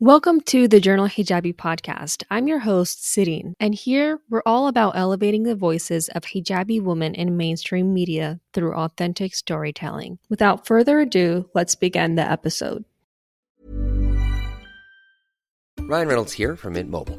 Welcome to the Journal Hijabi podcast. I'm your host, Sireen, and here we're all about elevating the voices of hijabi women in mainstream media through authentic storytelling. Without further ado, let's begin the episode. Ryan Reynolds here from Mint Mobile.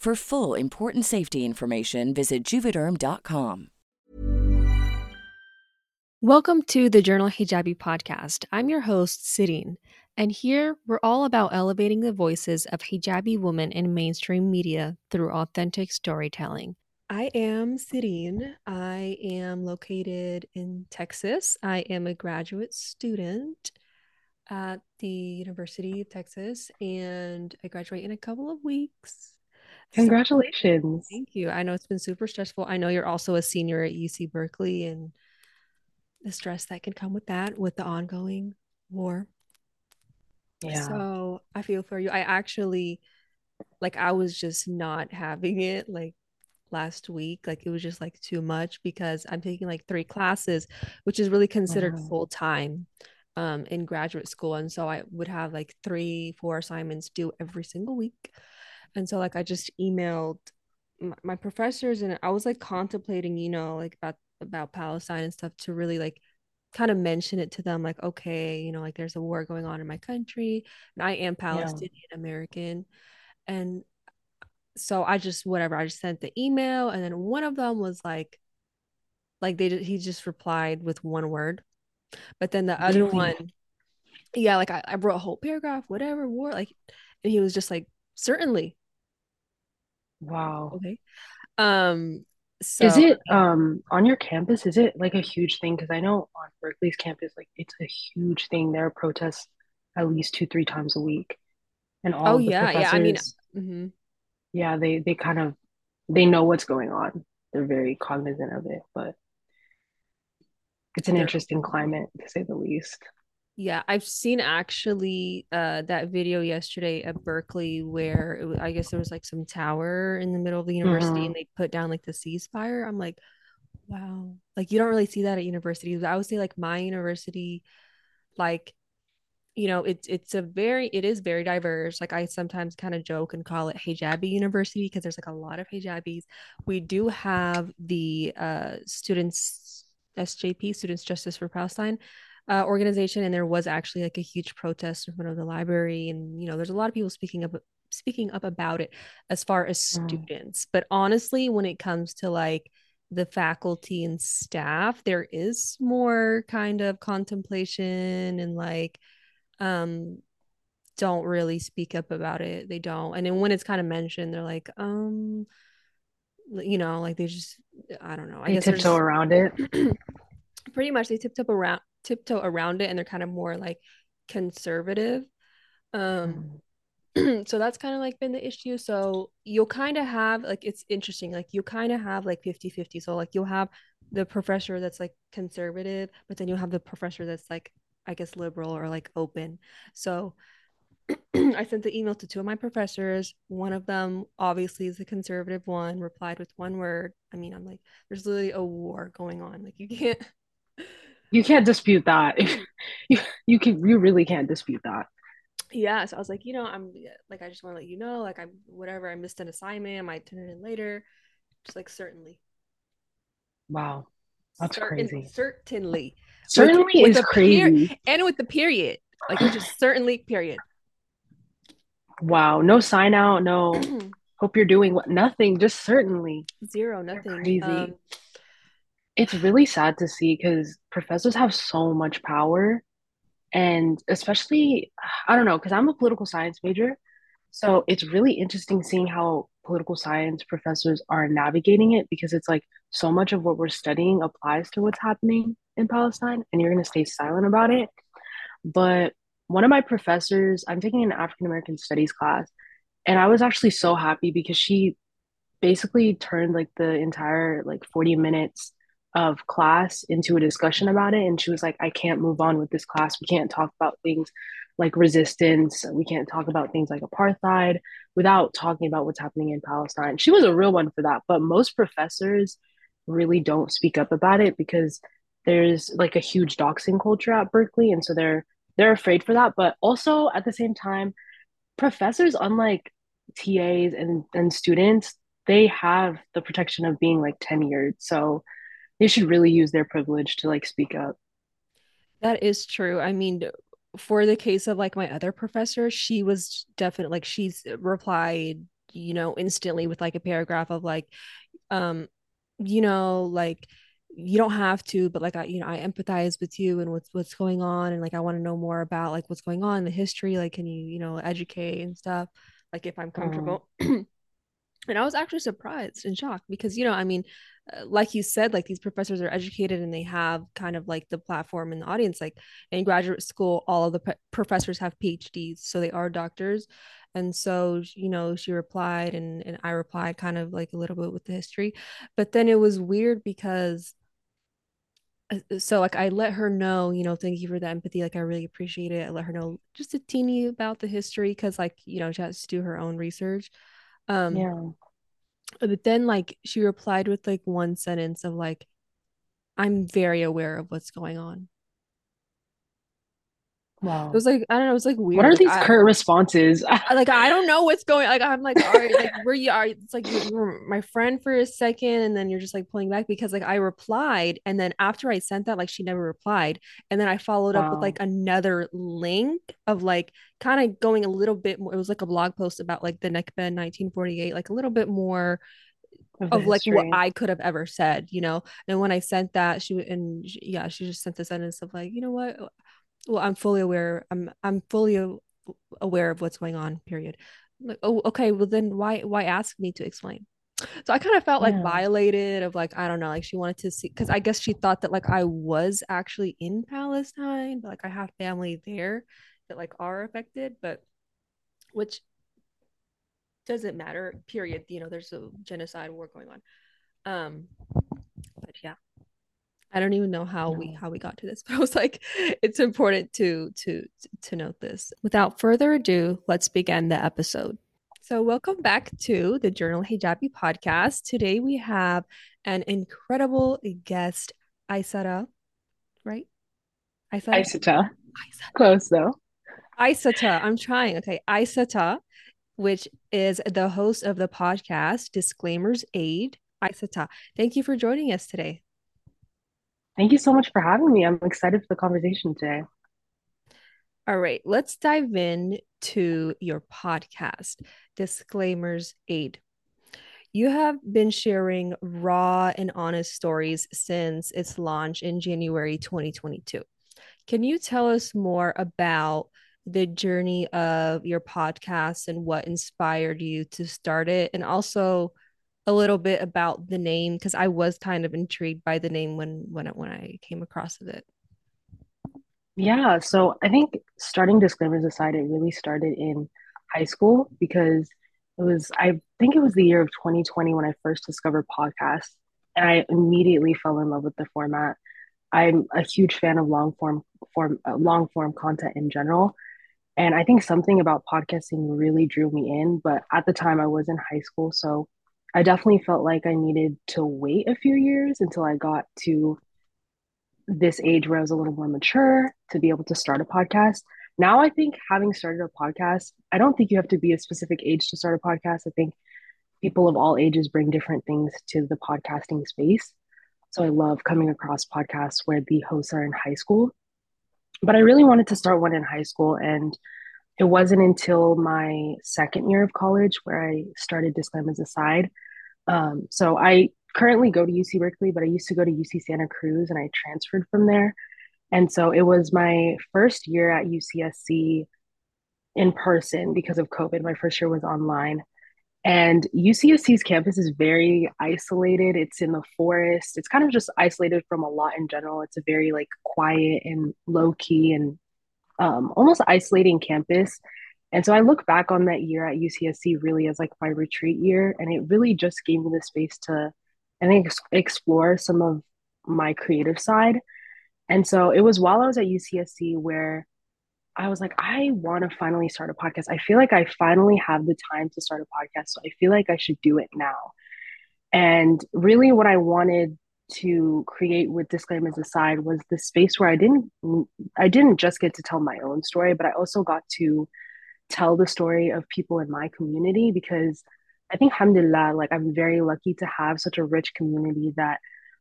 For full important safety information, visit juvederm.com. Welcome to the Journal Hijabi podcast. I'm your host, Sireen, and here we're all about elevating the voices of hijabi women in mainstream media through authentic storytelling. I am Sireen. I am located in Texas. I am a graduate student at the University of Texas, and I graduate in a couple of weeks. So, Congratulations. thank you. I know it's been super stressful. I know you're also a senior at UC Berkeley, and the stress that can come with that, with the ongoing war. Yeah. So I feel for you. I actually, like, I was just not having it like last week. Like, it was just like too much because I'm taking like three classes, which is really considered Wow. full time um in graduate school. And so I would have like three, four assignments due every single week. And so, like, I just emailed my, my professors and I was like contemplating, you know, like about about Palestine and stuff to really like kind of mention it to them like okay you know like there's a war going on in my country and I am Palestinian American. And so I just whatever I just sent the email and then one of them was like like they he just replied with one word. But then the other Really? one yeah like I, I wrote a whole paragraph whatever war like and he was just like certainly Wow. okay um so Is it um on your campus? Is it like a huge thing? Because I know on Berkeley's campus, like it's a huge thing. There are protests at least two, three times a week. And all oh of the yeah yeah I mean mhm. yeah, they they kind of they know what's going on. They're very cognizant of it, but it's an interesting climate to say the least. Yeah, I've seen actually uh that video yesterday at Berkeley where it, wa- I guess there was like some tower in the middle of the university hmm and they put down like the ceasefire. I'm like, wow. Like you don't really see that at universities. I would say like my university, like, you know, it's it's a very it is very diverse. Like I sometimes kind of joke and call it hijabi university because there's like a lot of hijabis. We do have the uh students SJP, Students Justice for Palestine uh, organization, and there was actually like a huge protest in front of the library, and you know, there's a lot of people speaking up speaking up about it as far as Mm. students. But honestly, when it comes to like the faculty and staff there is more kind of contemplation and like um don't really speak up about it they don't and then when it's kind of mentioned they're like um you know like they just i don't know i They guess tiptoe around it. pretty much they tiptoe around tiptoe around it and they're kind of more like conservative. Um so that's kind of like been the issue. So you'll kind of have like it's interesting like you kind of have like 50 50 so like you'll have the professor that's like conservative but then you'll have the professor that's like i guess liberal or like open. So i sent the email to two of my professors. One of them obviously is the conservative one replied with one word. I mean i'm like there's literally a war going on. Like you can't You can't dispute that. you you can you really can't dispute that. yeah so i was like you know i'm like i just want to let you know like i'm whatever i missed an assignment i might turn it in later just like certainly Wow. That's Certain- crazy. certainly Certainly with is per- crazy. and with the period like it's just certainly period Wow. No sign out, no hope you're doing what nothing, just certainly. zero nothing crazy. um It's really sad to see because professors have so much power. And especially, I don't know, because I'm a political science major. So it's really interesting seeing how political science professors are navigating it because it's like so much of what we're studying applies to what's happening in Palestine, and you're going to stay silent about it. But one of my professors, I'm taking an African American studies class, and I was actually so happy because she basically turned like the entire like 40 minutes of class into a discussion about it. And she was like, I can't move on with this class. We can't talk about things like resistance. We can't talk about things like apartheid without talking about what's happening in Palestine. She was a real one for that. But most professors really don't speak up about it because there's like a huge doxing culture at Berkeley. And so they're they're afraid for that. But also at the same time, professors, unlike TAs and, and students, they have the protection of being like tenured. So they should really use their privilege to like speak up. that is true. I mean for the case of like my other professor she was definitely like she's replied you know instantly with like a paragraph of like um you know like you don't have to but like I you know I empathize with you and what's what's going on and like I want to know more about like what's going on in the history like can you you know educate and stuff like if I'm comfortable. And I was actually surprised and shocked because you know I mean like you said like these professors are educated and they have kind of like the platform and the audience like in graduate school all of the professors have PhDs so they are doctors and so you know she replied and and I replied kind of like a little bit with the history but then it was weird because uh, so like I let her know, you know, thank you for the empathy. Like I really appreciate it. I let her know just a teeny about the history because like, you know, she has to do her own research. Um Yeah. But then like she replied with like one sentence of like, I'm very aware of what's going on. Wow. It was like, I don't know, it was like weird. What are Like, these I- current responses? Like I don't know what's going like I'm like all right like where you are it's like you were my friend for a second and then you're just like pulling back because like I replied and then after I sent that like she never replied and then I followed up with like another link of like kind of going a little bit more it was like a blog post about like the in 1948 like a little bit more of, of like what? I could have ever said, you know. And when I sent that, she and she- yeah, she just sent the sentence of like, you know what? Well, I'm fully aware. I'm I'm fully aware of what's going on. Period. I'm like, oh, okay. Well, then why why ask me to explain? So I kind of felt like Yeah. violated of like I don't know, like she wanted to see because I guess she thought that like I was actually in Palestine, but like I have family there that like are affected, but which doesn't matter period you know there's a genocide war going on um but yeah i don't even know how we how we got to this but i was like it's important to to to note this without further ado let's begin the episode so welcome back to the journal hijabi podcast today we have an incredible guest aisara right aisara Aissata. Close though. Aissata, I'm trying. Okay, Aissata, which is the host of the podcast Disclaimers Aside. Aissata, thank you for joining us today. Thank you so much for having me. I'm excited for the conversation today. All right, let's dive in to your podcast, Disclaimers Aside. You have been sharing raw and honest stories since its launch in January 2022. Can you tell us more about the journey of your podcast and what inspired you to start it? And also a little bit about the name because I was kind of intrigued by the name when when when I came across it. Yeah, so I think starting disclaimers aside, it really started in high school because it was, I think it was the year of 2020 when I first discovered podcasts, and I immediately fell in love with the format. I'm a huge fan of long form form uh, long form content in general, and I think something about podcasting really drew me in. But at the time, I was in high school, so I definitely felt like I needed to wait a few years until I got to this age where I was a little more mature to be able to start a podcast. Now, I think having started a podcast, I don't think you have to be a specific age to start a podcast. I think people of all ages bring different things to the podcasting space. So I love coming across podcasts where the hosts are in high school. But I really wanted to start one in high school. And it wasn't until my second year of college where I started Disclaimers Aside. Um, so I currently go to UC Berkeley, but I used to go to UC Santa Cruz and I transferred from there. And so it was my first year at UCSC in person because of COVID. My first year was online. And UCSC's campus is very isolated. It's in the forest. It's kind of just isolated from a lot in general. It's a very like quiet and low key and um, almost isolating campus. And so I look back on that year at UCSC really as like my retreat year. And it really just gave me the space to I think ex- explore some of my creative side. And so it was while I was at UCSC where I was like, I want to finally start a podcast. I feel like I finally have the time to start a podcast. So I feel like I should do it now. And really, what I wanted to create with disclaimers aside was the space where I didn't I didn't just get to tell my own story, but I also got to tell the story of people in my community because I think, alhamdulillah, like I'm very lucky to have such a rich community that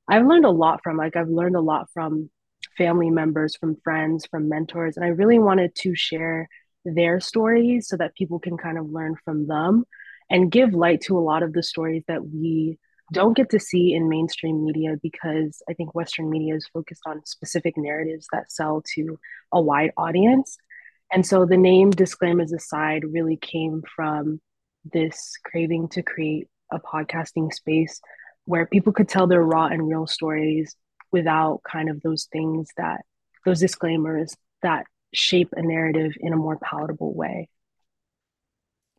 I've learned a lot from. Like, I've learned a lot from family members, from friends, from mentors. And I really wanted to share their stories so that people can kind of learn from them and give light to a lot of the stories that we don't get to see in mainstream media because I think Western media is focused on specific narratives that sell to a wide audience. And so the name Disclaimers Aside really came from this craving to create a podcasting space where people could tell their raw and real stories without kind of those things that those disclaimers that shape a narrative in a more palatable way.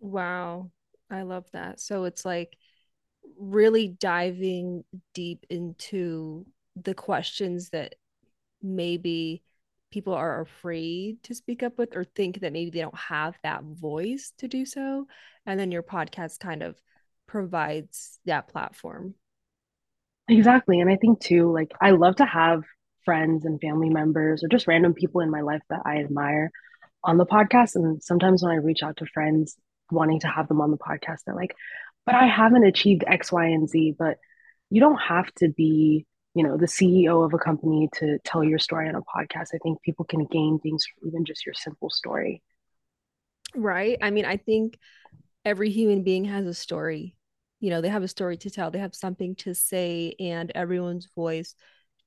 Wow. I love that. So it's like really diving deep into the questions that maybe people are afraid to speak up with or think that maybe they don't have that voice to do so. And then your podcast kind of provides that platform. Exactly. And i think too like i love to have friends and family members or just random people in my life that i admire on the podcast. And sometimes when i reach out to friends wanting to have them on the podcast they're like but i haven't achieved x y and z but you don't have to be you know the ceo of a company to tell your story on a podcast. I think people can gain things from even just your simple story. Right? I mean i think every human being has a story. You know they have a story to tell. They have something to say and everyone's voice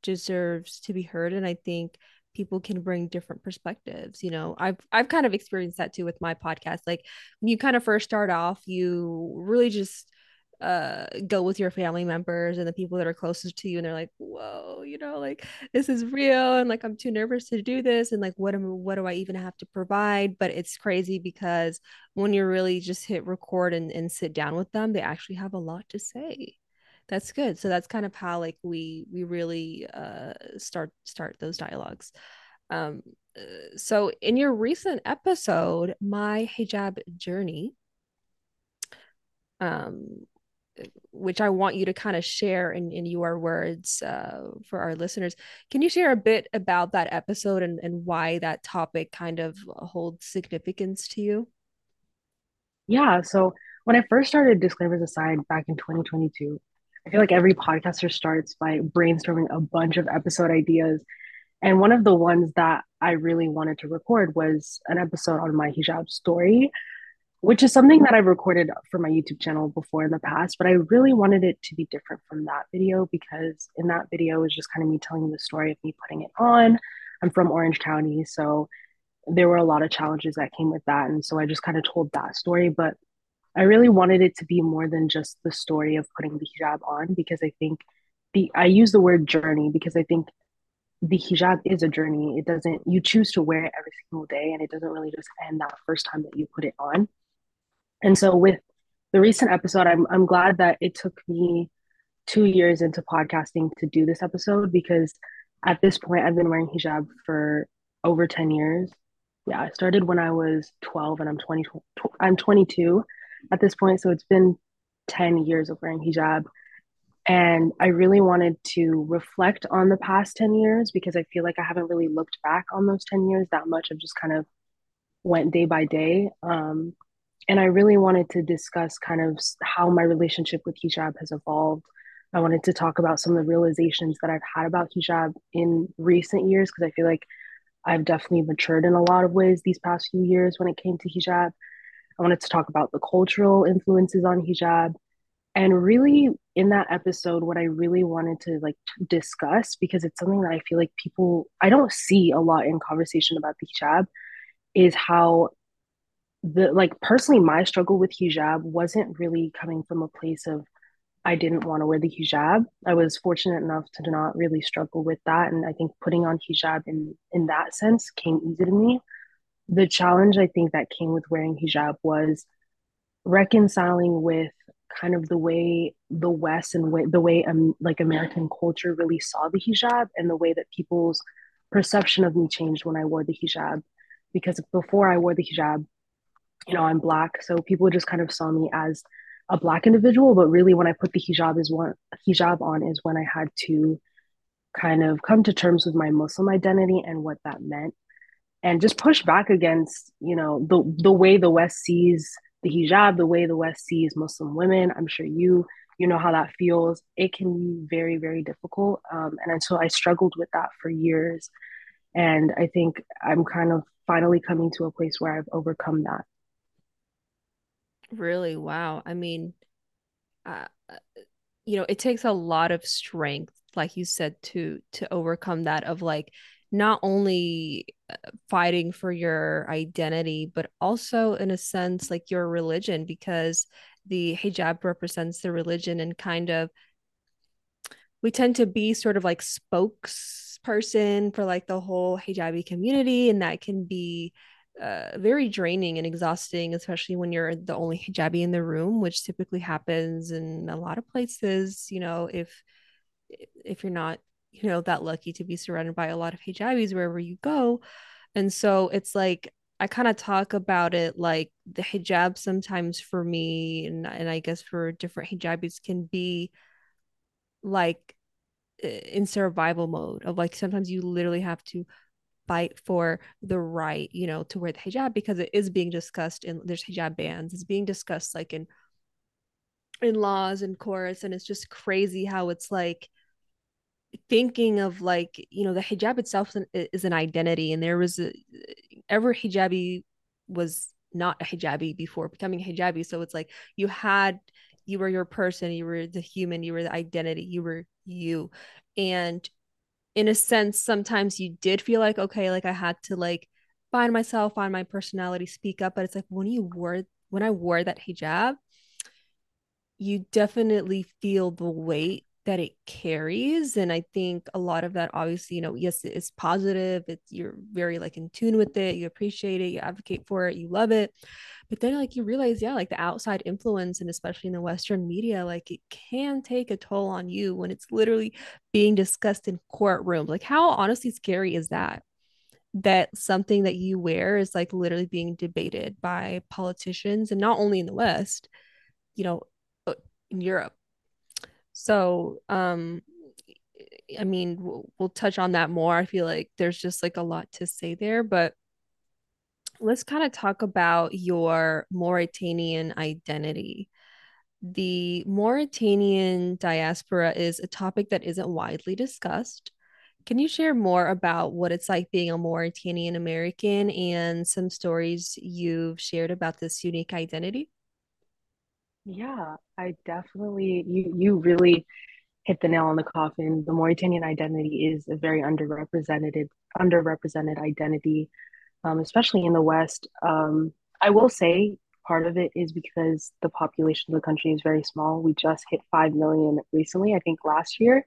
deserves to be heard. And i think people can bring different perspectives you know i've i've kind of experienced that too with my podcast like when you kind of first start off you really just uh go with your family members and the people that are closest to you and they're like whoa you know like this is real and like i'm too nervous to do this and like what am what do i even have to provide? But it's crazy because when you really just hit record and, and sit down with them they actually have a lot to say that's good so that's kind of how like we we really uh start start those dialogues um uh, so in your recent episode my hijab journey um which I want you to kind of share in, in your words uh, for our listeners. Can you share a bit about that episode and, and why that topic kind of holds significance to you? Yeah. So when I first started Disclaimers Aside back in 2022, I feel like every podcaster starts by brainstorming a bunch of episode ideas. And one of the ones that I really wanted to record was an episode on my hijab story which is something that I've recorded for my YouTube channel before in the past, but I really wanted it to be different from that video because in that video was just kind of me telling the story of me putting it on. I'm from Orange County, so there were a lot of challenges that came with that. And so I just kind of told that story, but I really wanted it to be more than just the story of putting the hijab on because I think the I use the word journey because I think the hijab is a journey. It doesn't you choose to wear it every single day and it doesn't really just end that first time that you put it on. And so with the recent episode, I'm I'm glad that it took me two years into podcasting to do this episode because at this point I've been wearing hijab for over 10 years. Yeah, I started when I was 12 and I'm 20 I'm 22 at this point, so it's been 10 years of wearing hijab. And I really wanted to reflect on the past 10 years because I feel like I haven't really looked back on those 10 years that much. I've just kind of went day by day. Um, and I really wanted to discuss kind of how my relationship with hijab has evolved. I wanted to talk about some of the realizations that I've had about hijab in recent years because I feel like I've definitely matured in a lot of ways these past few years when it came to hijab. I wanted to talk about the cultural influences on hijab. And really, in that episode, what I really wanted to like discuss, because it's something that I feel like people, I don't see a lot in conversation about the hijab, is how the like personally my struggle with hijab wasn't really coming from a place of I didn't want to wear the hijab. I was fortunate enough to not really struggle with that and I think putting on hijab in in that sense came easy to me. The challenge I think that came with wearing hijab was reconciling with kind of the way the West and way, the way um, like American culture really saw the hijab and the way that people's perception of me changed when I wore the hijab. Because before I wore the hijab, you know, I'm black. So people just kind of saw me as a black individual. But really, when I put the hijab is one hijab on is when I had to kind of come to terms with my Muslim identity and what that meant, and just push back against, you know, the the way the West sees the hijab, the way the West sees Muslim women. I'm sure you you know how that feels. It can be very very difficult, um, and so I struggled with that for years. And I think I'm kind of finally coming to a place where I've overcome that. Really? Wow. I mean, uh, uh, you know, it takes a lot of strength, like you said, to to overcome that of like not only uh, fighting for your identity, but also in a sense like your religion, because the hijab represents the religion and kind of we tend to be sort of like spokesperson for like the whole hijabi community, and that can be uh, very draining and exhausting, especially when you're the only hijabi in the room, which typically happens in a lot of places. You know, if if you're not, you know, that lucky to be surrounded by a lot of hijabis wherever you go, and so it's like I kind of talk about it like the hijab sometimes for me, and and I guess for different hijabis can be like uh, in survival mode of like sometimes you literally have to fight for the right, you know, to wear the hijab because it is being discussed in there's hijab bans. It's being discussed like in in laws and courts, and it's just crazy how it's like thinking of like you know the hijab itself is an identity, and there was a, ever hijabi was not a hijabi before becoming a hijabi, so it's like you had you were your person, you were the human, you were the identity, you were you, and in a sense sometimes you did feel like okay like i had to like find myself find my personality speak up but it's like when you wore when i wore that hijab you definitely feel the weight that it carries and i think a lot of that obviously you know yes it's positive it's you're very like in tune with it you appreciate it you advocate for it you love it but then like you realize yeah like the outside influence and especially in the western media like it can take a toll on you when it's literally being discussed in courtrooms like how honestly scary is that? That something that you wear is like literally being debated by politicians and not only in the west you know uh, in europe so, um, I mean, we'll, we'll touch on that more. I feel like there's just like a lot to say there, but let's kind of talk about your Mauritanian identity. The Mauritanian diaspora is a topic that isn't widely discussed. Can you share more about what it's like being a Mauritanian American and some stories you've shared about this unique identity? Yeah, I definitely you you really hit the nail on the coffin. The Mauritanian identity is a very underrepresented underrepresented identity, um, especially in the West. Um, I will say part of it is because the population of the country is very small. We just hit five million recently, I think last year.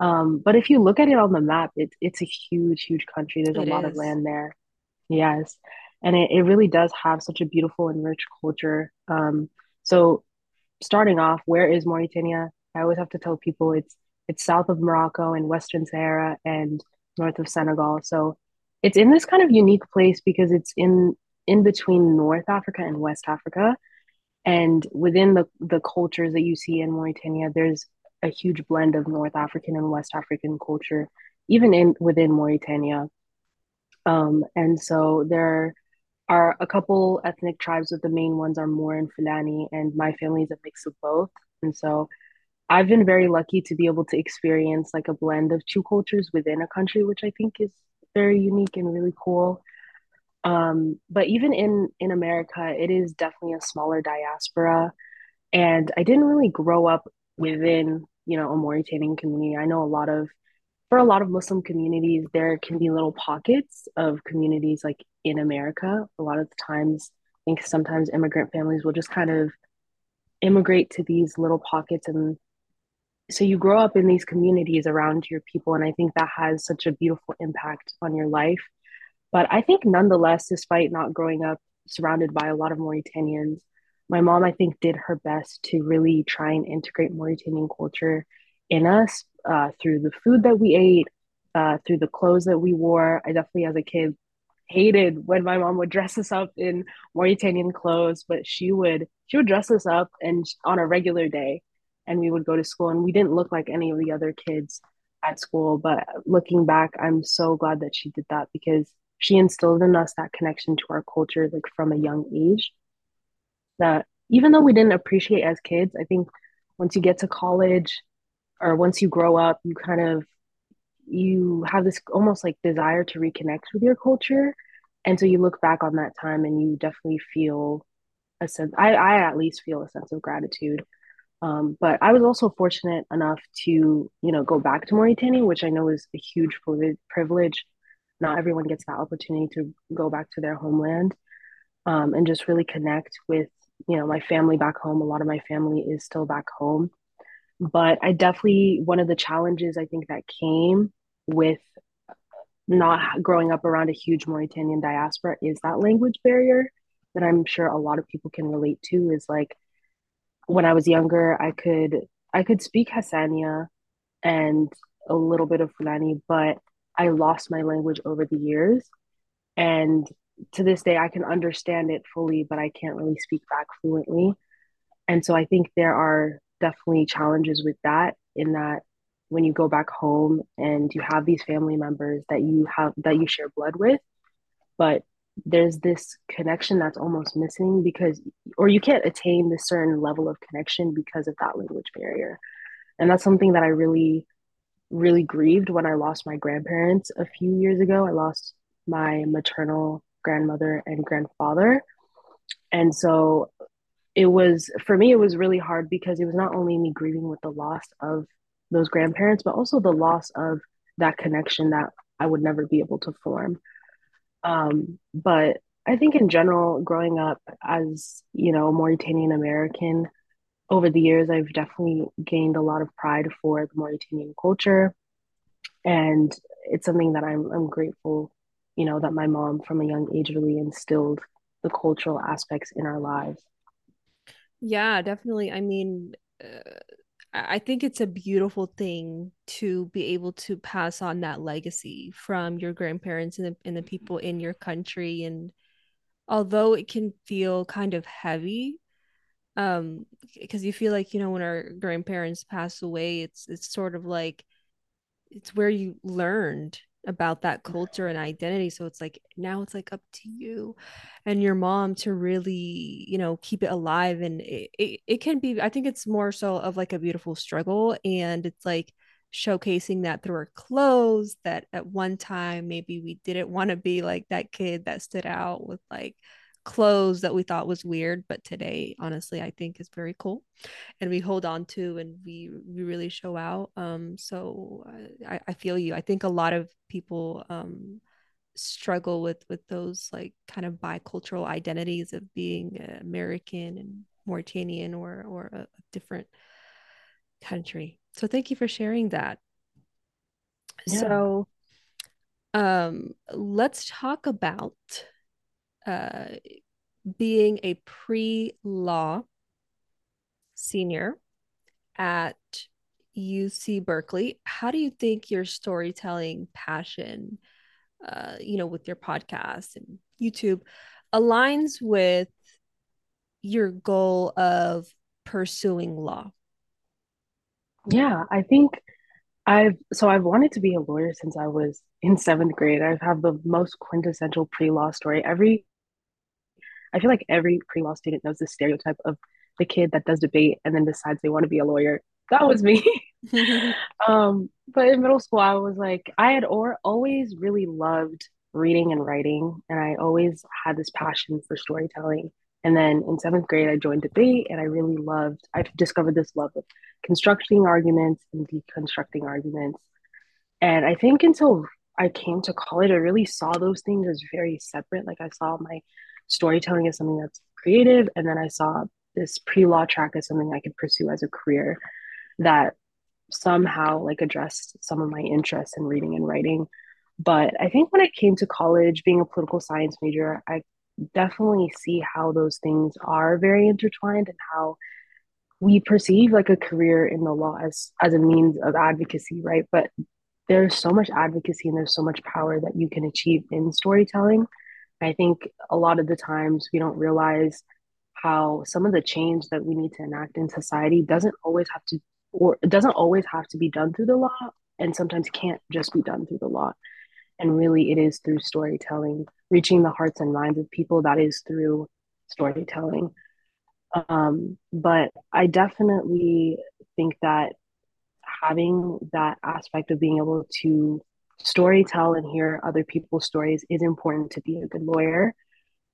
Um, but if you look at it on the map, it's it's a huge, huge country. There's a It lot of land there. Yes. And it, it really does have such a beautiful and rich culture. Um, so starting off, where is Mauritania? I always have to tell people it's it's south of Morocco and Western Sahara and north of Senegal. So it's in this kind of unique place because it's in in between North Africa and West Africa. And within the the cultures that you see in Mauritania, there's a huge blend of North African and West African culture, even in within Mauritania. Um, and so there are a couple ethnic tribes, but the main ones are Moor and Fulani, and my family is a mix of both. And so I've been very lucky to be able to experience like a blend of two cultures within a country, which I think is very unique and really cool. Um, but even in in America, it is definitely a smaller diaspora, and I didn't really grow up within, you know, a Mauritanian community. I know a lot of for a lot of Muslim communities, there can be little pockets of communities like in America. A lot of the times, I think sometimes immigrant families will just kind of immigrate to these little pockets and so you grow up in these communities around your people and i think that has such a beautiful impact on your life but i think nonetheless despite not growing up surrounded by a lot of mauritanians my mom i think did her best to really try and integrate mauritanian culture in us uh, through the food that we ate uh, through the clothes that we wore. I definitely as a kid hated when my mom would dress us up in Mauritanian clothes, but she would she would dress us up and on a regular day and we would go to school and we didn't look like any of the other kids at school, but looking back, I'm so glad that she did that because she instilled in us that connection to our culture like from a young age that even though we didn't appreciate as kids, I think once you get to college or once you grow up, you kind of you have this almost like desire to reconnect with your culture. And so you look back on that time and you definitely feel a sense, I, I at least feel a sense of gratitude. Um, but I was also fortunate enough to, you know, go back to Mauritania, which I know is a huge privilege. Not everyone gets that opportunity to go back to their homeland um, and just really connect with, you know, my family back home. A lot of my family is still back home. But I definitely, one of the challenges I think that came with not growing up around a huge Mauritanian diaspora is that language barrier that I'm sure a lot of people can relate to is like when I was younger I could I could speak Hassania and a little bit of Fulani but I lost my language over the years. And to this day I can understand it fully but I can't really speak back fluently. And so I think there are definitely challenges with that in that when you go back home and you have these family members that you have that you share blood with but there's this connection that's almost missing because or you can't attain this certain level of connection because of that language barrier. And that's something that i really really grieved when i lost my grandparents a few years ago. I lost my maternal grandmother and grandfather. And so it was for me it was really hard because it was not only me grieving with the loss of those grandparents but also the loss of that connection that i would never be able to form. Um, but i think in general growing up as you know a mauritanian american over the years i've definitely gained a lot of pride for the mauritanian culture. And it's something that i'm, I'm grateful you know that my mom from a young age really instilled the cultural aspects in our lives Yeah, definitely. I mean, uh, I think it's a beautiful thing to be able to pass on that legacy from your grandparents and the, and the people in your country. And although it can feel kind of heavy, um, because you feel like, you know, when our grandparents pass away, it's it's sort of like it's where you learned about that culture and identity. So it's like now it's like up to you and your mom to really, you know, keep it alive. And it, it, it can be, I think it's more so of like a beautiful struggle. And it's like showcasing that through our clothes that at one time maybe we didn't want to be like that kid that stood out with like clothes that we thought was weird but today honestly i think is very cool and we hold on to and we we really show out um so i i feel you i think a lot of people um struggle with with those like kind of bicultural identities of being american and mauritanian or or a, a different country so thank you for sharing that. Yeah. So um let's talk about uh being a pre-law senior at UC Berkeley. How do you think your storytelling passion uh you know with your podcast and YouTube aligns with your goal of pursuing law? Yeah, I think I've so I've wanted to be a lawyer since I was in seventh grade. I have the most quintessential pre-law story. Every I feel like every pre-law student knows the stereotype of the kid that does debate and then decides they want to be a lawyer. That was me. um, but in middle school, I was like, I had or always really loved reading and writing, and I always had this passion for storytelling. And then in seventh grade, I joined debate and I really loved, I discovered this love of constructing arguments and deconstructing arguments. And I think until I came to college, I really saw those things as very separate. Like I saw my storytelling is something that's creative. And then I saw this pre law track as something I could pursue as a career that somehow like addressed some of my interests in reading and writing. But I think when I came to college, being a political science major, I definitely see how those things are very intertwined and how we perceive like a career in the law as as a means of advocacy right but there's so much advocacy and there's so much power that you can achieve in storytelling i think a lot of the times we don't realize how some of the change that we need to enact in society doesn't always have to or it doesn't always have to be done through the law and sometimes can't just be done through the law. And really it is through storytelling reaching the hearts and minds of people that is through storytelling. Um, but i definitely think that having that aspect of being able to story tell and hear other people's stories is important to be a good lawyer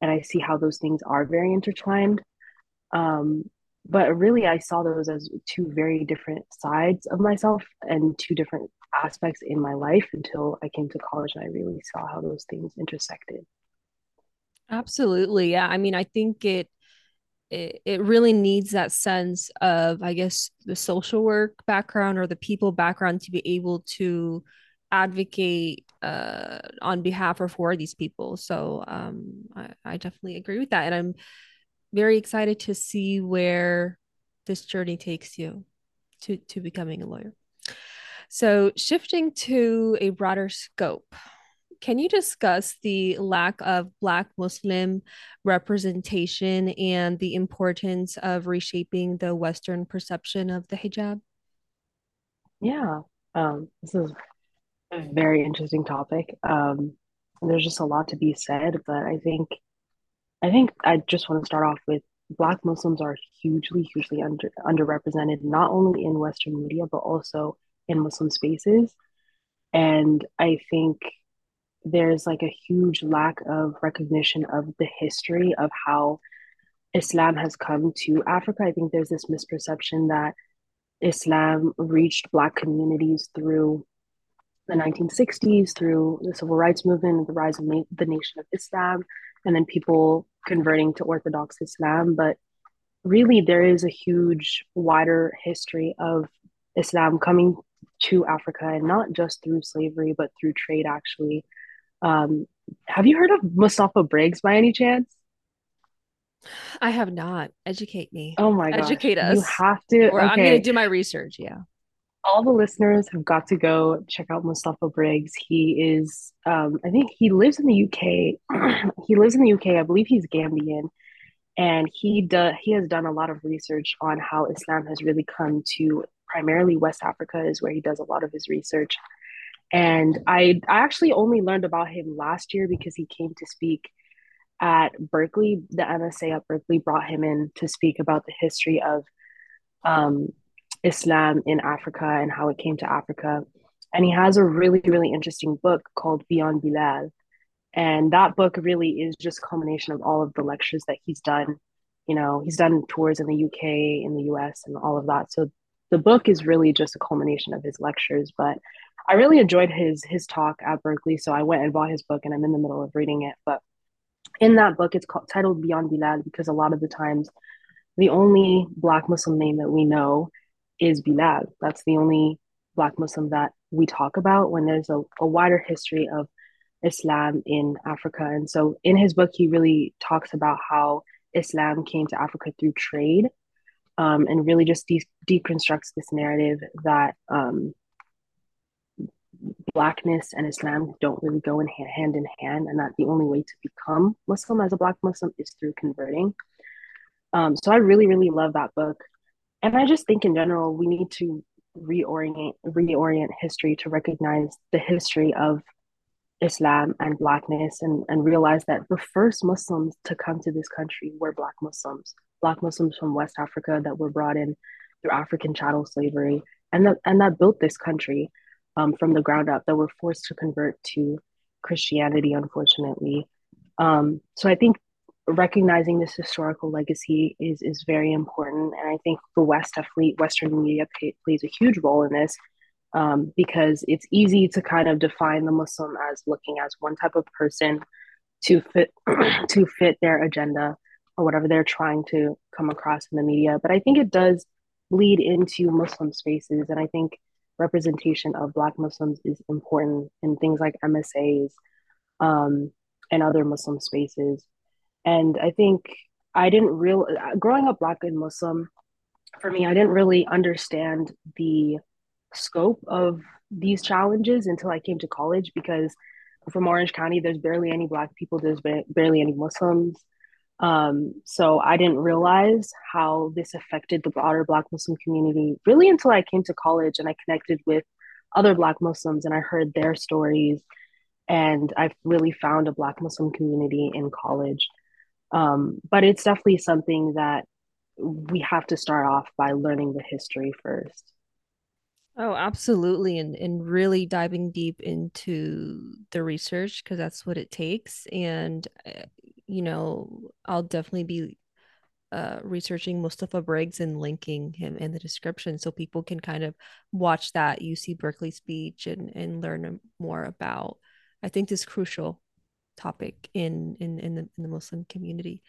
and i see how those things are very intertwined um, but really i saw those as two very different sides of myself and two different aspects in my life until I came to college and I really saw how those things intersected. Absolutely. Yeah. I mean, I think it it, it really needs that sense of, I guess, the social work background or the people background to be able to advocate uh, on behalf or for these people. So um, I, I definitely agree with that. And I'm very excited to see where this journey takes you to, to becoming a lawyer. So, shifting to a broader scope, can you discuss the lack of Black Muslim representation and the importance of reshaping the Western perception of the hijab? Yeah, um, this is very interesting topic. Um, there's just a lot to be said, but I think, I think I just want to start off with Black Muslims are hugely, hugely under underrepresented, not only in Western media but also in Muslim spaces. And I think there's like a huge lack of recognition of the history of how Islam has come to Africa. I think there's this misperception that Islam reached Black communities through the 1960s, through the civil rights movement, the rise of na- the Nation of Islam, and then people converting to Orthodox Islam. But really, there is a huge, wider history of Islam coming to Africa and not just through slavery, but through trade, actually. Um, have you heard of Mustafa Briggs by any chance? I have not. Educate me. Oh my god. Educate us. You have to. Or okay. I'm going to do my research. Yeah. All the listeners have got to go check out Mustafa Briggs. He is, um, I think he lives in the UK. he lives in the UK. I believe he's Gambian. And he does he has done a lot of research on how Islam has really come to primarily West Africa is where he does a lot of his research. And I, I actually only learned about him last year because he came to speak at Berkeley. The MSA at Berkeley brought him in to speak about the history of um, Islam in Africa and how it came to Africa. And he has a really, really interesting book called Beyond Bilal. And that book really is just culmination of all of the lectures that he's done. You know, he's done tours in the UK, in the US, and all of that. So the book is really just a culmination of his lectures. But I really enjoyed his his talk at Berkeley, so I went and bought his book, and I'm in the middle of reading it. But in that book, it's called, titled Beyond Bilal because a lot of the times, the only Black Muslim name that we know is Bilal. That's the only Black Muslim that we talk about when there's a, a wider history of Islam in Africa. And so in his book, he really talks about how Islam came to Africa through trade um, and really just de- deconstructs this narrative that um, blackness and Islam don't really go in hand, hand in hand, and that the only way to become Muslim as a black Muslim is through converting. Um, so I really, really love that book, and I just think in general we need to reorient reorient history to recognize the history of Islam and blackness and, and realize that the first Muslims to come to this country were black Muslims, black Muslims from West Africa that were brought in through African chattel slavery and that and that built this country um, from the ground up that were forced to convert to Christianity, unfortunately. Um, so I think recognizing this historical legacy is is very important, and I think the West definitely Western media pay, plays a huge role in this um, because it's easy to kind of define the Muslim as looking as one type of person to fit to fit their agenda or whatever they're trying to come across in the media. But I think it does bleed into Muslim spaces, and I think representation of Black Muslims is important in things like MSAs um, and other Muslim spaces. And I think I didn't real growing up Black and Muslim for me, I didn't really understand the scope of these challenges until I came to college because from Orange County, there's barely any Black people, there's barely any Muslims. Um, so I didn't realize how this affected the broader Black Muslim community really until I came to college and I connected with other Black Muslims and I heard their stories. And I've really found a Black Muslim community in college. Um, but it's definitely something that we have to start off by learning the history first. Oh, absolutely. And and really diving deep into the research because that's what it takes. And uh, you know, I'll definitely be uh, researching Mustafa Briggs and linking him in the description so people can kind of watch that UC Berkeley speech and and learn more about I think this crucial topic in in in the, in the Muslim community.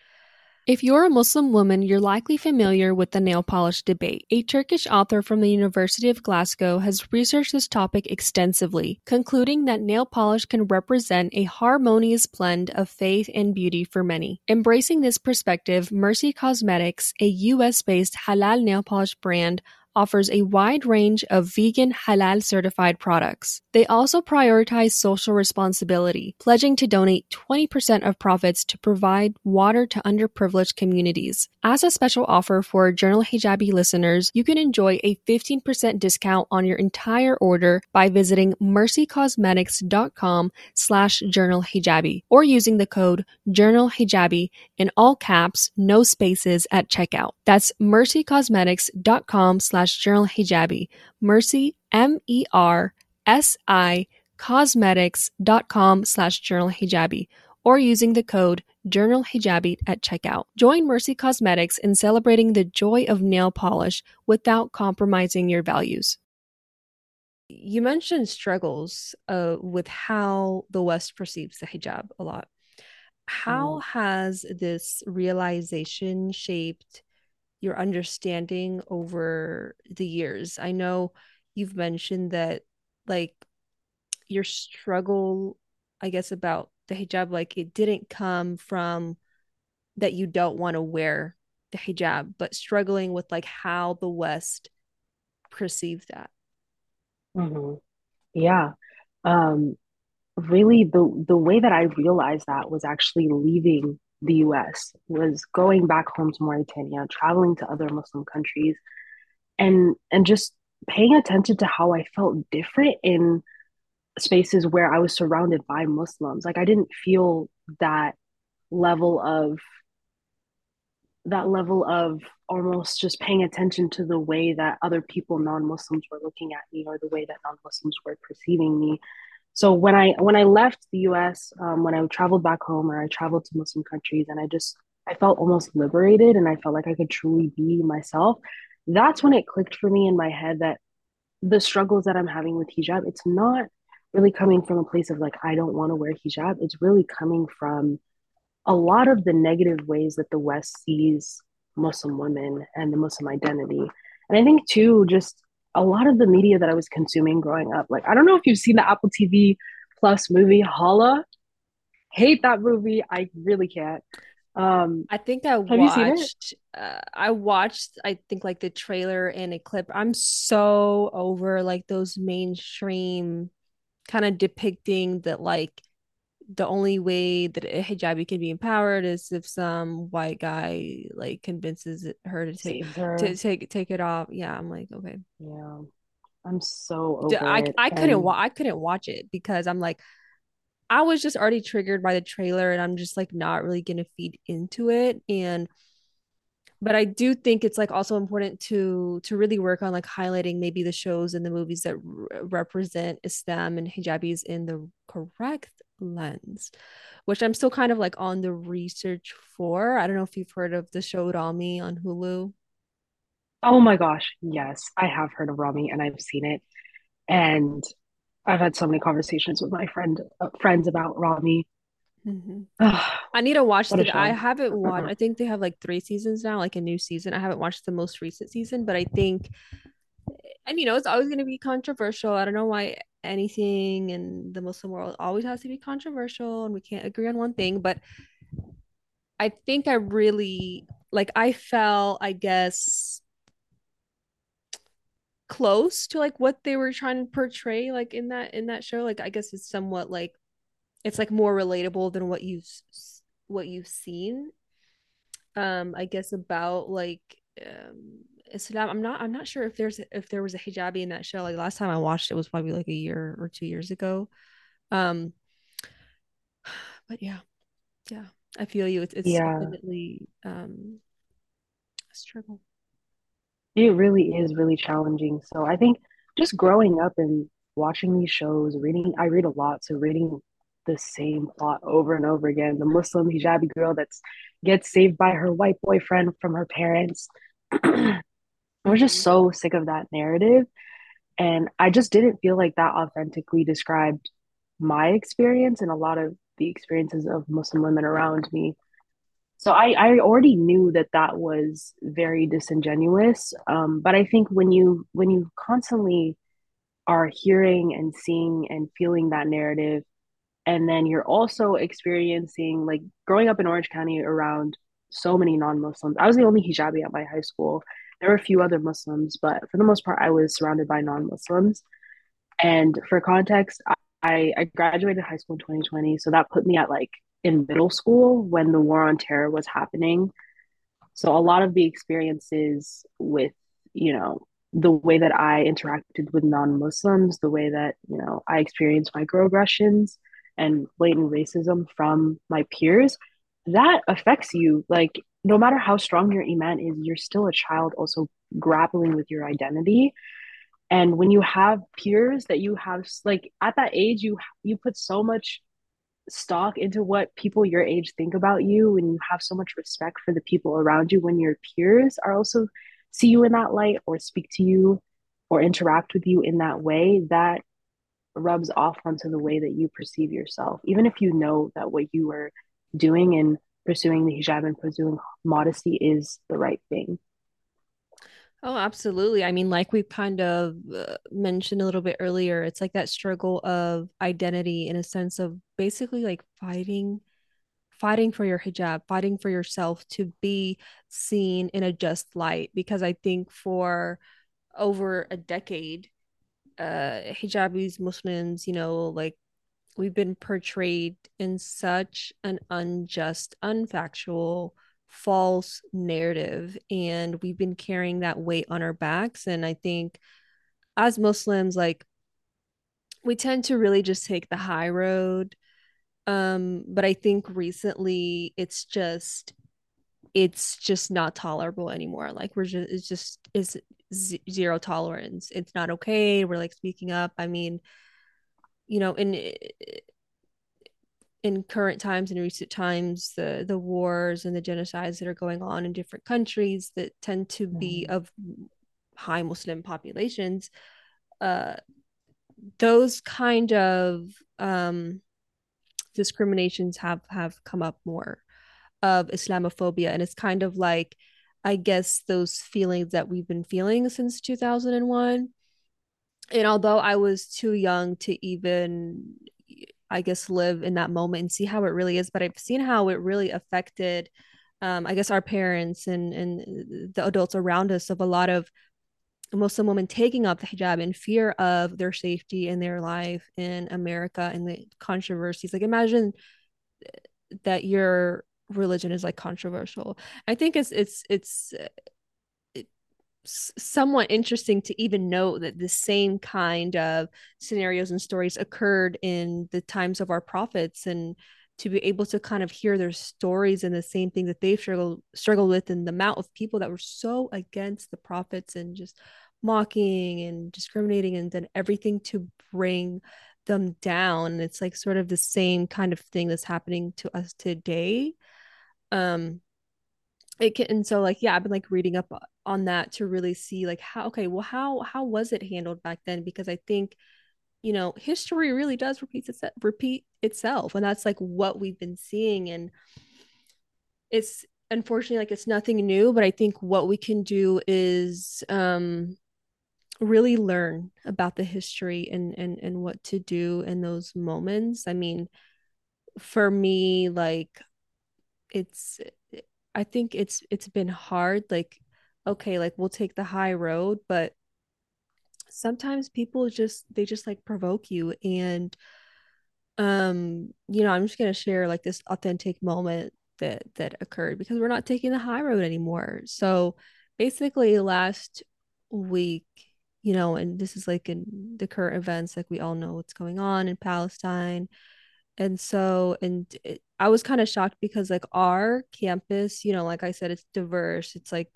If you're a Muslim woman, you're likely familiar with the nail polish debate. A Turkish author from the University of Glasgow has researched this topic extensively, concluding that nail polish can represent a harmonious blend of faith and beauty for many. Embracing this perspective, Mersi Cosmetics, a US based halal nail polish brand, offers a wide range of vegan halal certified products. They also prioritize social responsibility, pledging to donate 20% of profits to provide water to underprivileged communities. As a special offer for Journal Hijabi listeners, you can enjoy a 15% discount on your entire order by visiting mersicosmetics.com slash journal hijabi or using the code journal hijabi in all caps, no spaces at checkout. That's mersicosmetics.com slash journal hijabi. Mersi, M E R S I, cosmetics.com slash journal hijabi or using the code journal hijabi at checkout. Join Mersi Cosmetics in celebrating the joy of nail polish without compromising your values. You mentioned struggles uh, with how the West perceives the hijab a lot. How mm. has this realization shaped your understanding over the years? I know you've mentioned that like your struggle, I guess, about the hijab, like it didn't come from that you don't want to wear the hijab, but struggling with like how the West perceived that. Mm-hmm. Yeah. Um, really the the way that I realized that was actually leaving the US, was going back home to Mauritania, traveling to other Muslim countries, and and just paying attention to how I felt different in spaces where I was surrounded by Muslims. Like I didn't feel that level of that level of almost just paying attention to the way that other people non-muslims were looking at me or the way that non-muslims were perceiving me so when i when i left the us um, when i traveled back home or i traveled to muslim countries and i just i felt almost liberated and i felt like i could truly be myself that's when it clicked for me in my head that the struggles that i'm having with hijab it's not really coming from a place of like i don't want to wear hijab it's really coming from a lot of the negative ways that the West sees Muslim women and the Muslim identity. And I think, too, just a lot of the media that I was consuming growing up, like, I don't know if you've seen the Apple TV Plus movie, Hala. Hate that movie. I really can't. Um, I think I watched. Uh, I watched. I think like the trailer and a clip. I'm so over like those mainstream kind of depicting that like the only way that a hijabi can be empowered is if some white guy like convinces her to take her. to take take it off. Yeah, I'm like, okay. Yeah. I'm so over I it. I couldn't wa- I couldn't watch it because I'm like I was just already triggered by the trailer and I'm just like not really going to feed into it and but I do think it's like also important to to really work on like highlighting maybe the shows and the movies that represent Islam and hijabis in the correct lens, which I'm still kind of like on the research for. I don't know if you've heard of the show Ramy on Hulu. Oh my gosh, yes, I have heard of Ramy and I've seen it, and I've had so many conversations with my friend uh, friends about Ramy. Mm-hmm. I need to watch it. I haven't watched. I think they have like three seasons now, like a new season. I haven't watched the most recent season, but I think, and you know, it's always going to be controversial. I don't know why anything in the Muslim world always has to be controversial and we can't agree on one thing. But I think I really like, I felt, I guess, close to like what they were trying to portray like in that in that show like i guess it's somewhat like it's like more relatable than what you've what you've seen um i guess about like um Islam. I'm not I'm not sure if there's if there was a hijabi in that show. Like last time I watched it was probably like a year or two years ago. Um but yeah. Yeah. I feel you. It's it's yeah. definitely um a struggle. It really is really challenging. So I think just growing up and watching these shows, reading I read a lot, so reading the same plot over and over again. The Muslim hijabi girl that's gets saved by her white boyfriend from her parents. Was just so sick of that narrative. And I just didn't feel like that authentically described my experience and a lot of the experiences of Muslim women around me. So I, I already knew that that was very disingenuous. Um, but I think when you when you constantly are hearing and seeing and feeling that narrative, and then you're also experiencing like growing up in Orange County around so many non-Muslims. I was the only hijabi at my high school, there were a few other Muslims, but for the most part, I was surrounded by non Muslims. And for context, I, I graduated high school in 2020. So that put me at like in middle school when the war on terror was happening. So a lot of the experiences with, you know, the way that I interacted with non Muslims, the way that, you know, I experienced microaggressions and blatant racism from my peers, that affects you. Like no matter how strong your iman is, you're still a child also grappling with your identity. And when you have peers that you have like at that age, you you put so much stock into what people your age think about you and you have so much respect for the people around you when your peers are also see you in that light or speak to you or interact with you in that way that rubs off onto the way that you perceive yourself even if you know that what you are doing and pursuing the hijab and pursuing modesty is the right thing. Oh, absolutely. I mean, like we kind of uh, mentioned a little bit earlier, it's like that struggle of identity in a sense of basically like fighting fighting for your hijab, fighting for yourself to be seen in a just light because I think for over a decade uh hijabis muslims you know like we've been portrayed in such an unjust, unfactual, false narrative. And we've been carrying that weight on our backs. And I think as Muslims, like, we tend to really just take the high road. Um, but I think recently it's just it's just not tolerable anymore like we're just it's just is zero tolerance it's not okay we're like speaking up i mean you know in in current times in recent times the the wars and the genocides that are going on in different countries that tend to be mm-hmm. of high muslim populations uh those kind of um discriminations have have come up more of Islamophobia. And it's kind of like, I guess, those feelings that we've been feeling since 2001. And although I was too young to even, I guess, live in that moment and see how it really is, but I've seen how it really affected, um, I guess, our parents and, and the adults around us of a lot of Muslim women taking up the hijab in fear of their safety and their life in America and the controversies. Like, imagine that you're religion is like controversial. I think it's it's it's somewhat interesting to even know that the same kind of scenarios and stories occurred in the times of our prophets and to be able to kind of hear their stories and the same thing that they've struggled struggled with and the amount of people that were so against the prophets and just mocking and discriminating and then everything to bring them down. It's like sort of the same kind of thing that's happening to us today. Um it can and so like yeah i've been like reading up on that to really see like how okay well how how was it handled back then? Because i think you know history really does repeat itself repeat itself and that's like what we've been seeing and it's unfortunately like it's nothing new but i think what we can do is um really learn about the history and and and what to do in those moments. I mean for me like it's i think it's it's been hard like okay like we'll take the high road but sometimes people just they just like provoke you and um you know i'm just going to share like this authentic moment that that occurred because we're not taking the high road anymore. So basically last week you know and this is like in the current events like we all know what's going on in palestine and so and it, i was kind of shocked because like our campus you know like i said it's diverse it's like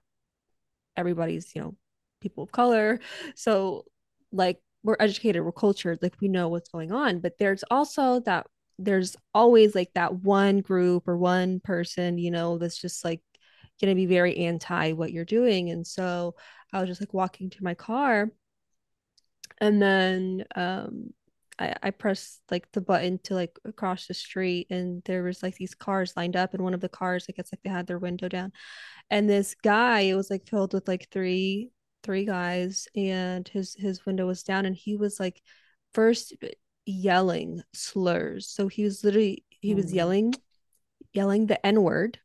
everybody's you know people of color. So like we're educated we're cultured like we know what's going on but there's also that there's always like that one group or one person you know that's just like going to be very anti what you're doing. And so i was just like walking to my car and then um I, I pressed like the button to like cross the street and there was like these cars lined up and one of the cars I guess like they had their window down. And this guy it was like filled with like three three guys and his his window was down and he was like first yelling slurs. So he was literally he was mm. yelling yelling the n word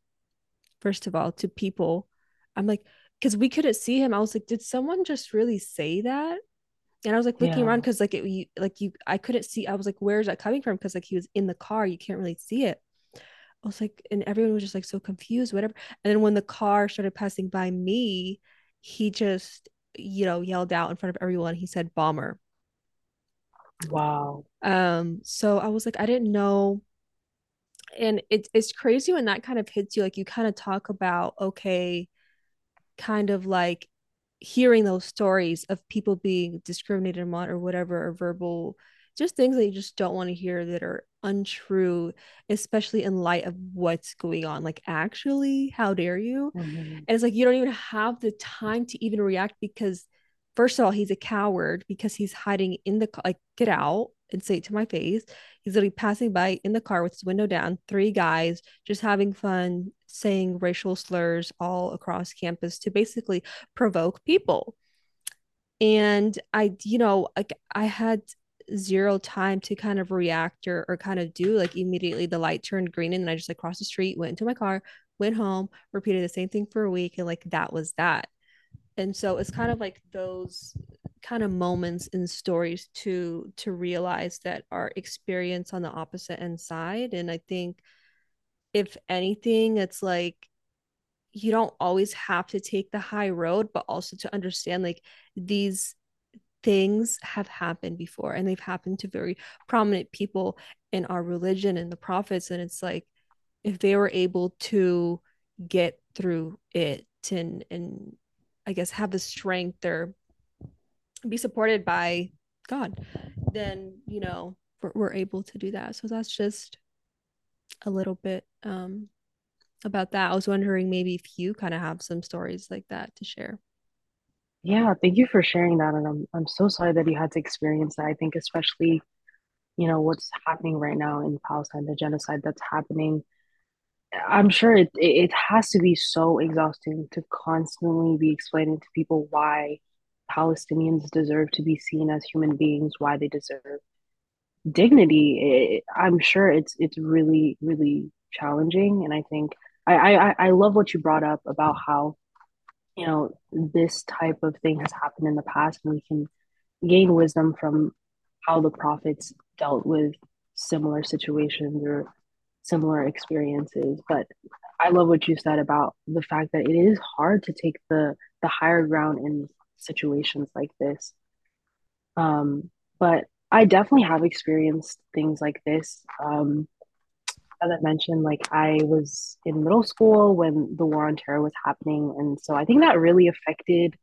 first of all to people. I'm like because we couldn't see him. I was like did someone just really say that and I was like looking yeah. around because like it you, like you I couldn't see I was like where's that coming from? Because like he was in the car you can't really see it. I was like and everyone was just like so confused whatever. And then when the car started passing by me he just you know yelled out in front of everyone. He said bomber. Wow. Um so I was like I didn't know. And it's it's crazy when that kind of hits you like you kind of talk about okay kind of like hearing those stories of people being discriminated on or whatever or verbal just things that you just don't want to hear that are untrue especially in light of what's going on like actually how dare you mm-hmm. and it's like you don't even have the time to even react because first of all he's a coward because he's hiding in the like get out and say it to my face. He's literally passing by in the car with his window down, three guys just having fun, saying racial slurs all across campus to basically provoke people. And I, you know, like I had zero time to kind of react or, or kind of do like immediately the light turned green and then I just like crossed the street, went into my car, went home, repeated the same thing for a week, and like that was that. And so it's kind of like those kind of moments in stories to to realize that our experience on the opposite end side and i think if anything it's like you don't always have to take the high road but also to understand like these things have happened before and they've happened to very prominent people in our religion and the prophets and it's like if they were able to get through it and and I guess have the strength or be supported by God, then you know we're, we're able to do that. So that's just a little bit um about that. I was wondering maybe if you kind of have some stories like that to share. Yeah, thank you for sharing that. And I'm I'm so sorry that you had to experience that. I think especially, you know, what's happening right now in Palestine, the genocide that's happening. I'm sure it it has to be so exhausting to constantly be explaining to people why Palestinians deserve to be seen as human beings, why they deserve dignity. It, I'm sure it's it's really really challenging, and I think I, I I love what you brought up about how you know this type of thing has happened in the past, and we can gain wisdom from how the prophets dealt with similar situations or similar experiences. But I love what you said about the fact that it is hard to take the the higher ground in situations like this. Um, but I definitely have experienced things like this. Um, as I mentioned, like I was in middle school when the war on terror was happening, and so I think that really affected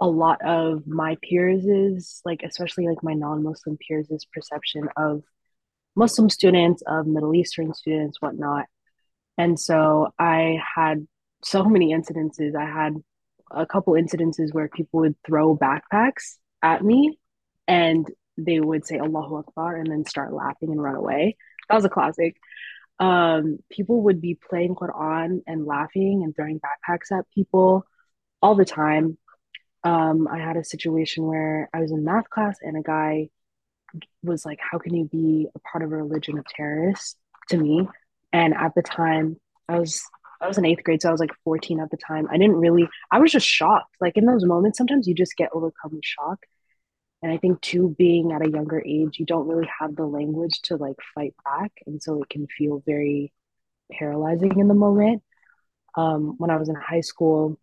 a lot of my peers' like especially like my non-Muslim peers' perception of Muslim students, of Middle Eastern students, whatnot. And so I had so many incidences. I had a couple incidences where people would throw backpacks at me and they would say Allahu Akbar and then start laughing and run away. That was a classic. Um, people would be playing Quran and laughing and throwing backpacks at people all the time. Um, I had a situation where I was in math class and a guy was like, How can you be a part of a religion of terrorists to me? And at the time, I was I was in eighth grade, so I was like 14 at the time. I didn't really, I was just shocked. Like in those moments, sometimes you just get overcome with shock. And I think too, being at a younger age, you don't really have the language to like fight back. And so it can feel very paralyzing in the moment. Um, when I was in high school,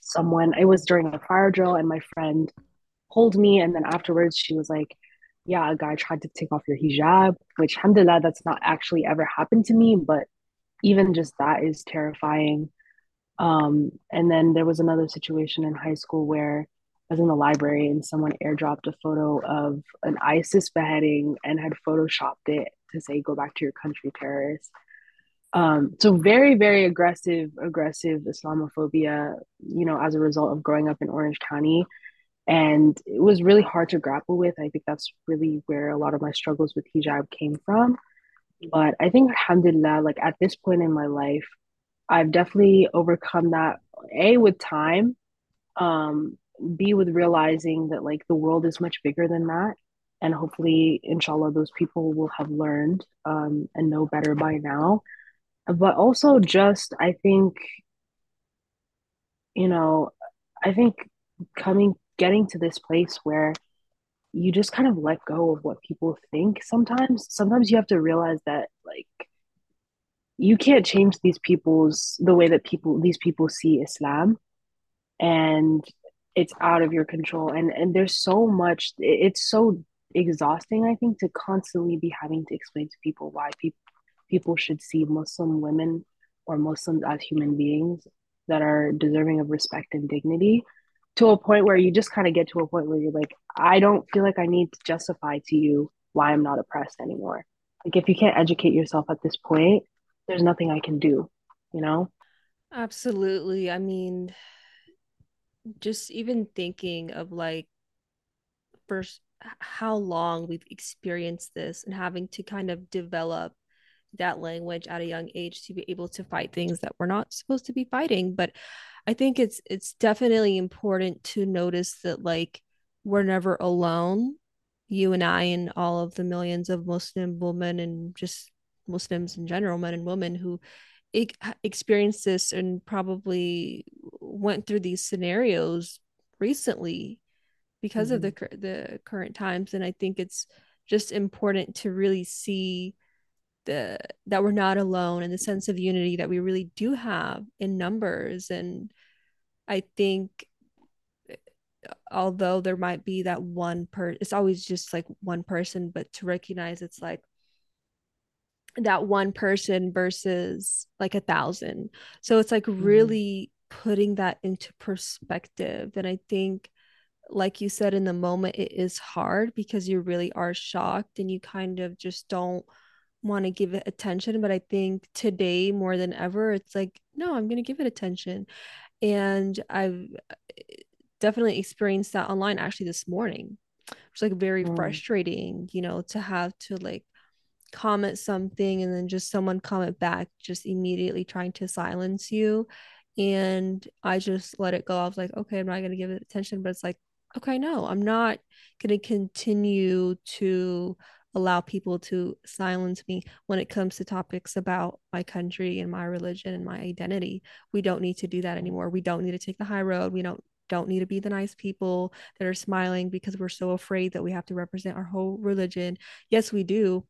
someone, it was during a fire drill, and my friend pulled me. And then afterwards, she was like, Yeah, a guy tried to take off your hijab, which, alhamdulillah, that's not actually ever happened to me. But even just that is terrifying. Um, and then there was another situation in high school where I was in the library and someone airdropped a photo of an ISIS beheading and had photoshopped it to say "Go back to your country, terrorists." Um, so very, very aggressive, aggressive Islamophobia. You know, as a result of growing up in Orange County, and it was really hard to grapple with. I think that's really where a lot of my struggles with hijab came from. But I think, alhamdulillah, like at this point in my life, I've definitely overcome that. A, with time, um, B, with realizing that like the world is much bigger than that. And hopefully, inshallah, those people will have learned um, and know better by now. But also, just I think, you know, I think coming, getting to this place where you just kind of let go of what people think sometimes. Sometimes you have to realize that like you can't change these people's the way that people these people see Islam and it's out of your control and and there's so much it's so exhausting I think to constantly be having to explain to people why people people should see Muslim women or Muslims as human beings that are deserving of respect and dignity to a point where you just kind of get to a point where you're like, I don't feel like I need to justify to you why I'm not oppressed anymore. Like if you can't educate yourself at this point, there's nothing I can do, you know? Absolutely. I mean, just even thinking of like first how long we've experienced this and having to kind of develop that language at a young age to be able to fight things that we're not supposed to be fighting but i think it's it's definitely important to notice that like we're never alone you and i and all of the millions of muslim women and just muslims in general men and women who experienced this and probably went through these scenarios recently because mm-hmm. of the the current times and i think it's just important to really see the that we're not alone and the sense of unity that we really do have in numbers and i think although there might be that one per it's always just like one person but to recognize it's like that one person versus like a thousand. So it's like mm-hmm. really putting that into perspective. And I think, like you said, in the moment, it is hard because you really are shocked and you kind of just don't want to give it attention. But I think today more than ever, it's like, no, I'm going to give it attention. And I've definitely experienced that online actually this morning. It's like very mm. frustrating, you know, to have to like comment something and then just someone comment back just immediately trying to silence you and i just let it go i was like okay i'm not going to give it attention but it's like okay no i'm not going to continue to allow people to silence me when it comes to topics about my country and my religion and my identity. We don't need to do that anymore. We don't need to take the high road. We don't don't need to be the nice people that are smiling because we're so afraid that we have to represent our whole religion. Yes we do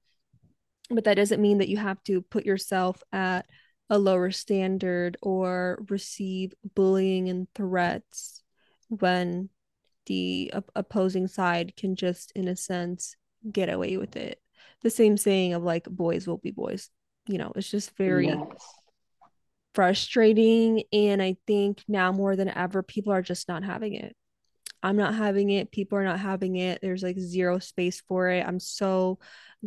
but that doesn't mean that you have to put yourself at a lower standard or receive bullying and threats when the op- opposing side can just in a sense get away with it. The same saying of like boys will be boys. You know it's just very yes. frustrating and i think now more than ever people are just not having it. I'm not having it. People are not having it. There's like zero space for it. I'm so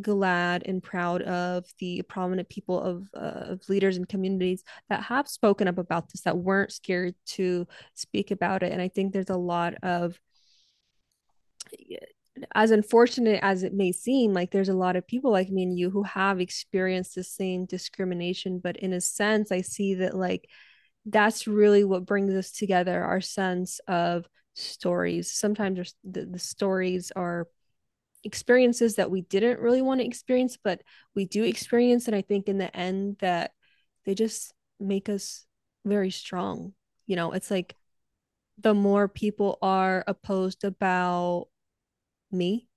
glad and proud of the prominent people of, uh, of leaders and communities that have spoken up about this that weren't scared to speak about it. And i think there's a lot of as unfortunate as it may seem like there's a lot of people like me and you who have experienced the same discrimination but in a sense i see that like that's really what brings us together our sense of stories sometimes the, the stories are experiences that we didn't really want to experience, but we do experience. And I think in the end that they just make us very strong. You know, it's like the more people are opposed about me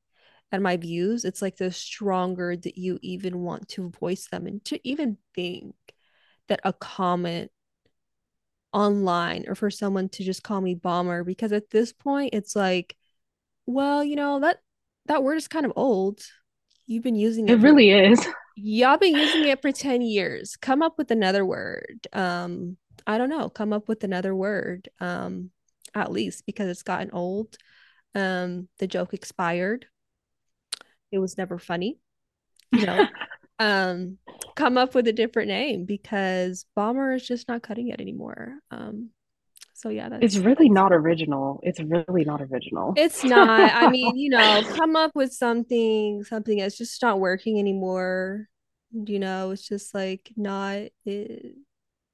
and my views, it's like the stronger that you even want to voice them and to even think that a comment online or for someone to just call me bomber because at this point it's like well you know that that word is kind of old. You've been using it. It really for, is. Y'all been using it for 10 years. Come up with another word. Um, I don't know. Come up with another word. Um, at least because it's gotten old. Um, the joke expired. It was never funny. You know. um, come up with a different name because bomber is just not cutting it anymore. Um, so yeah, that's it's really not original. It's really not original. It's not. I mean, you know, come up with something, something that's just not working anymore. You know, it's just like not it,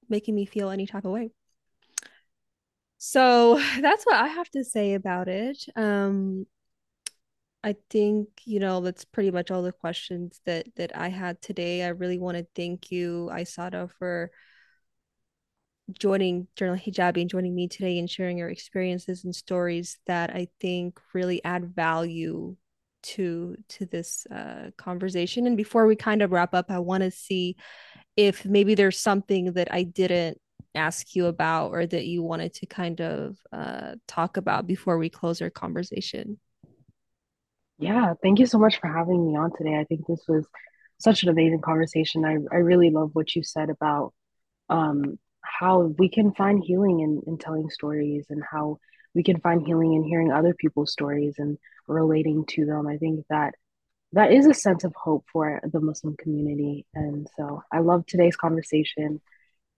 making me feel any type of way. So that's what I have to say about it. Um, I think you know that's pretty much all the questions that that I had today. I really want to thank you, Aissata, for joining Journal Hijabi and joining me today and sharing your experiences and stories that I think really add value to to this uh, conversation. And before we kind of wrap up, I want to see if maybe there's something that I didn't ask you about or that you wanted to kind of uh, talk about before we close our conversation. Yeah, thank you so much for having me on today. I think this was such an amazing conversation. I, I really love what you said about um, how we can find healing in, in telling stories and how we can find healing in hearing other people's stories and relating to them. I think that that is a sense of hope for the Muslim community. And so I love today's conversation.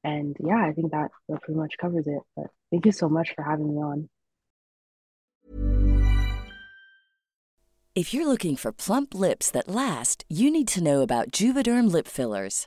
And yeah, I think that, pretty much covers it. But thank you so much for having me on. If you're looking for plump lips that last, you need to know about Juvederm lip fillers.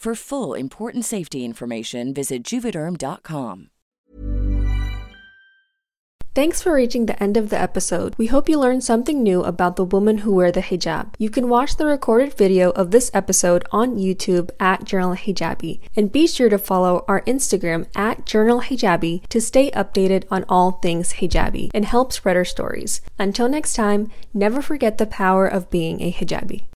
For full important safety information, visit juvederm.com. Thanks for reaching the end of the episode. We hope you learned something new about the women who wear the hijab. You can watch the recorded video of this episode on YouTube at Journal Hijabi, and be sure to follow our Instagram at Journal Hijabi to stay updated on all things hijabi and help spread our stories. Until next time, never forget the power of being a hijabi.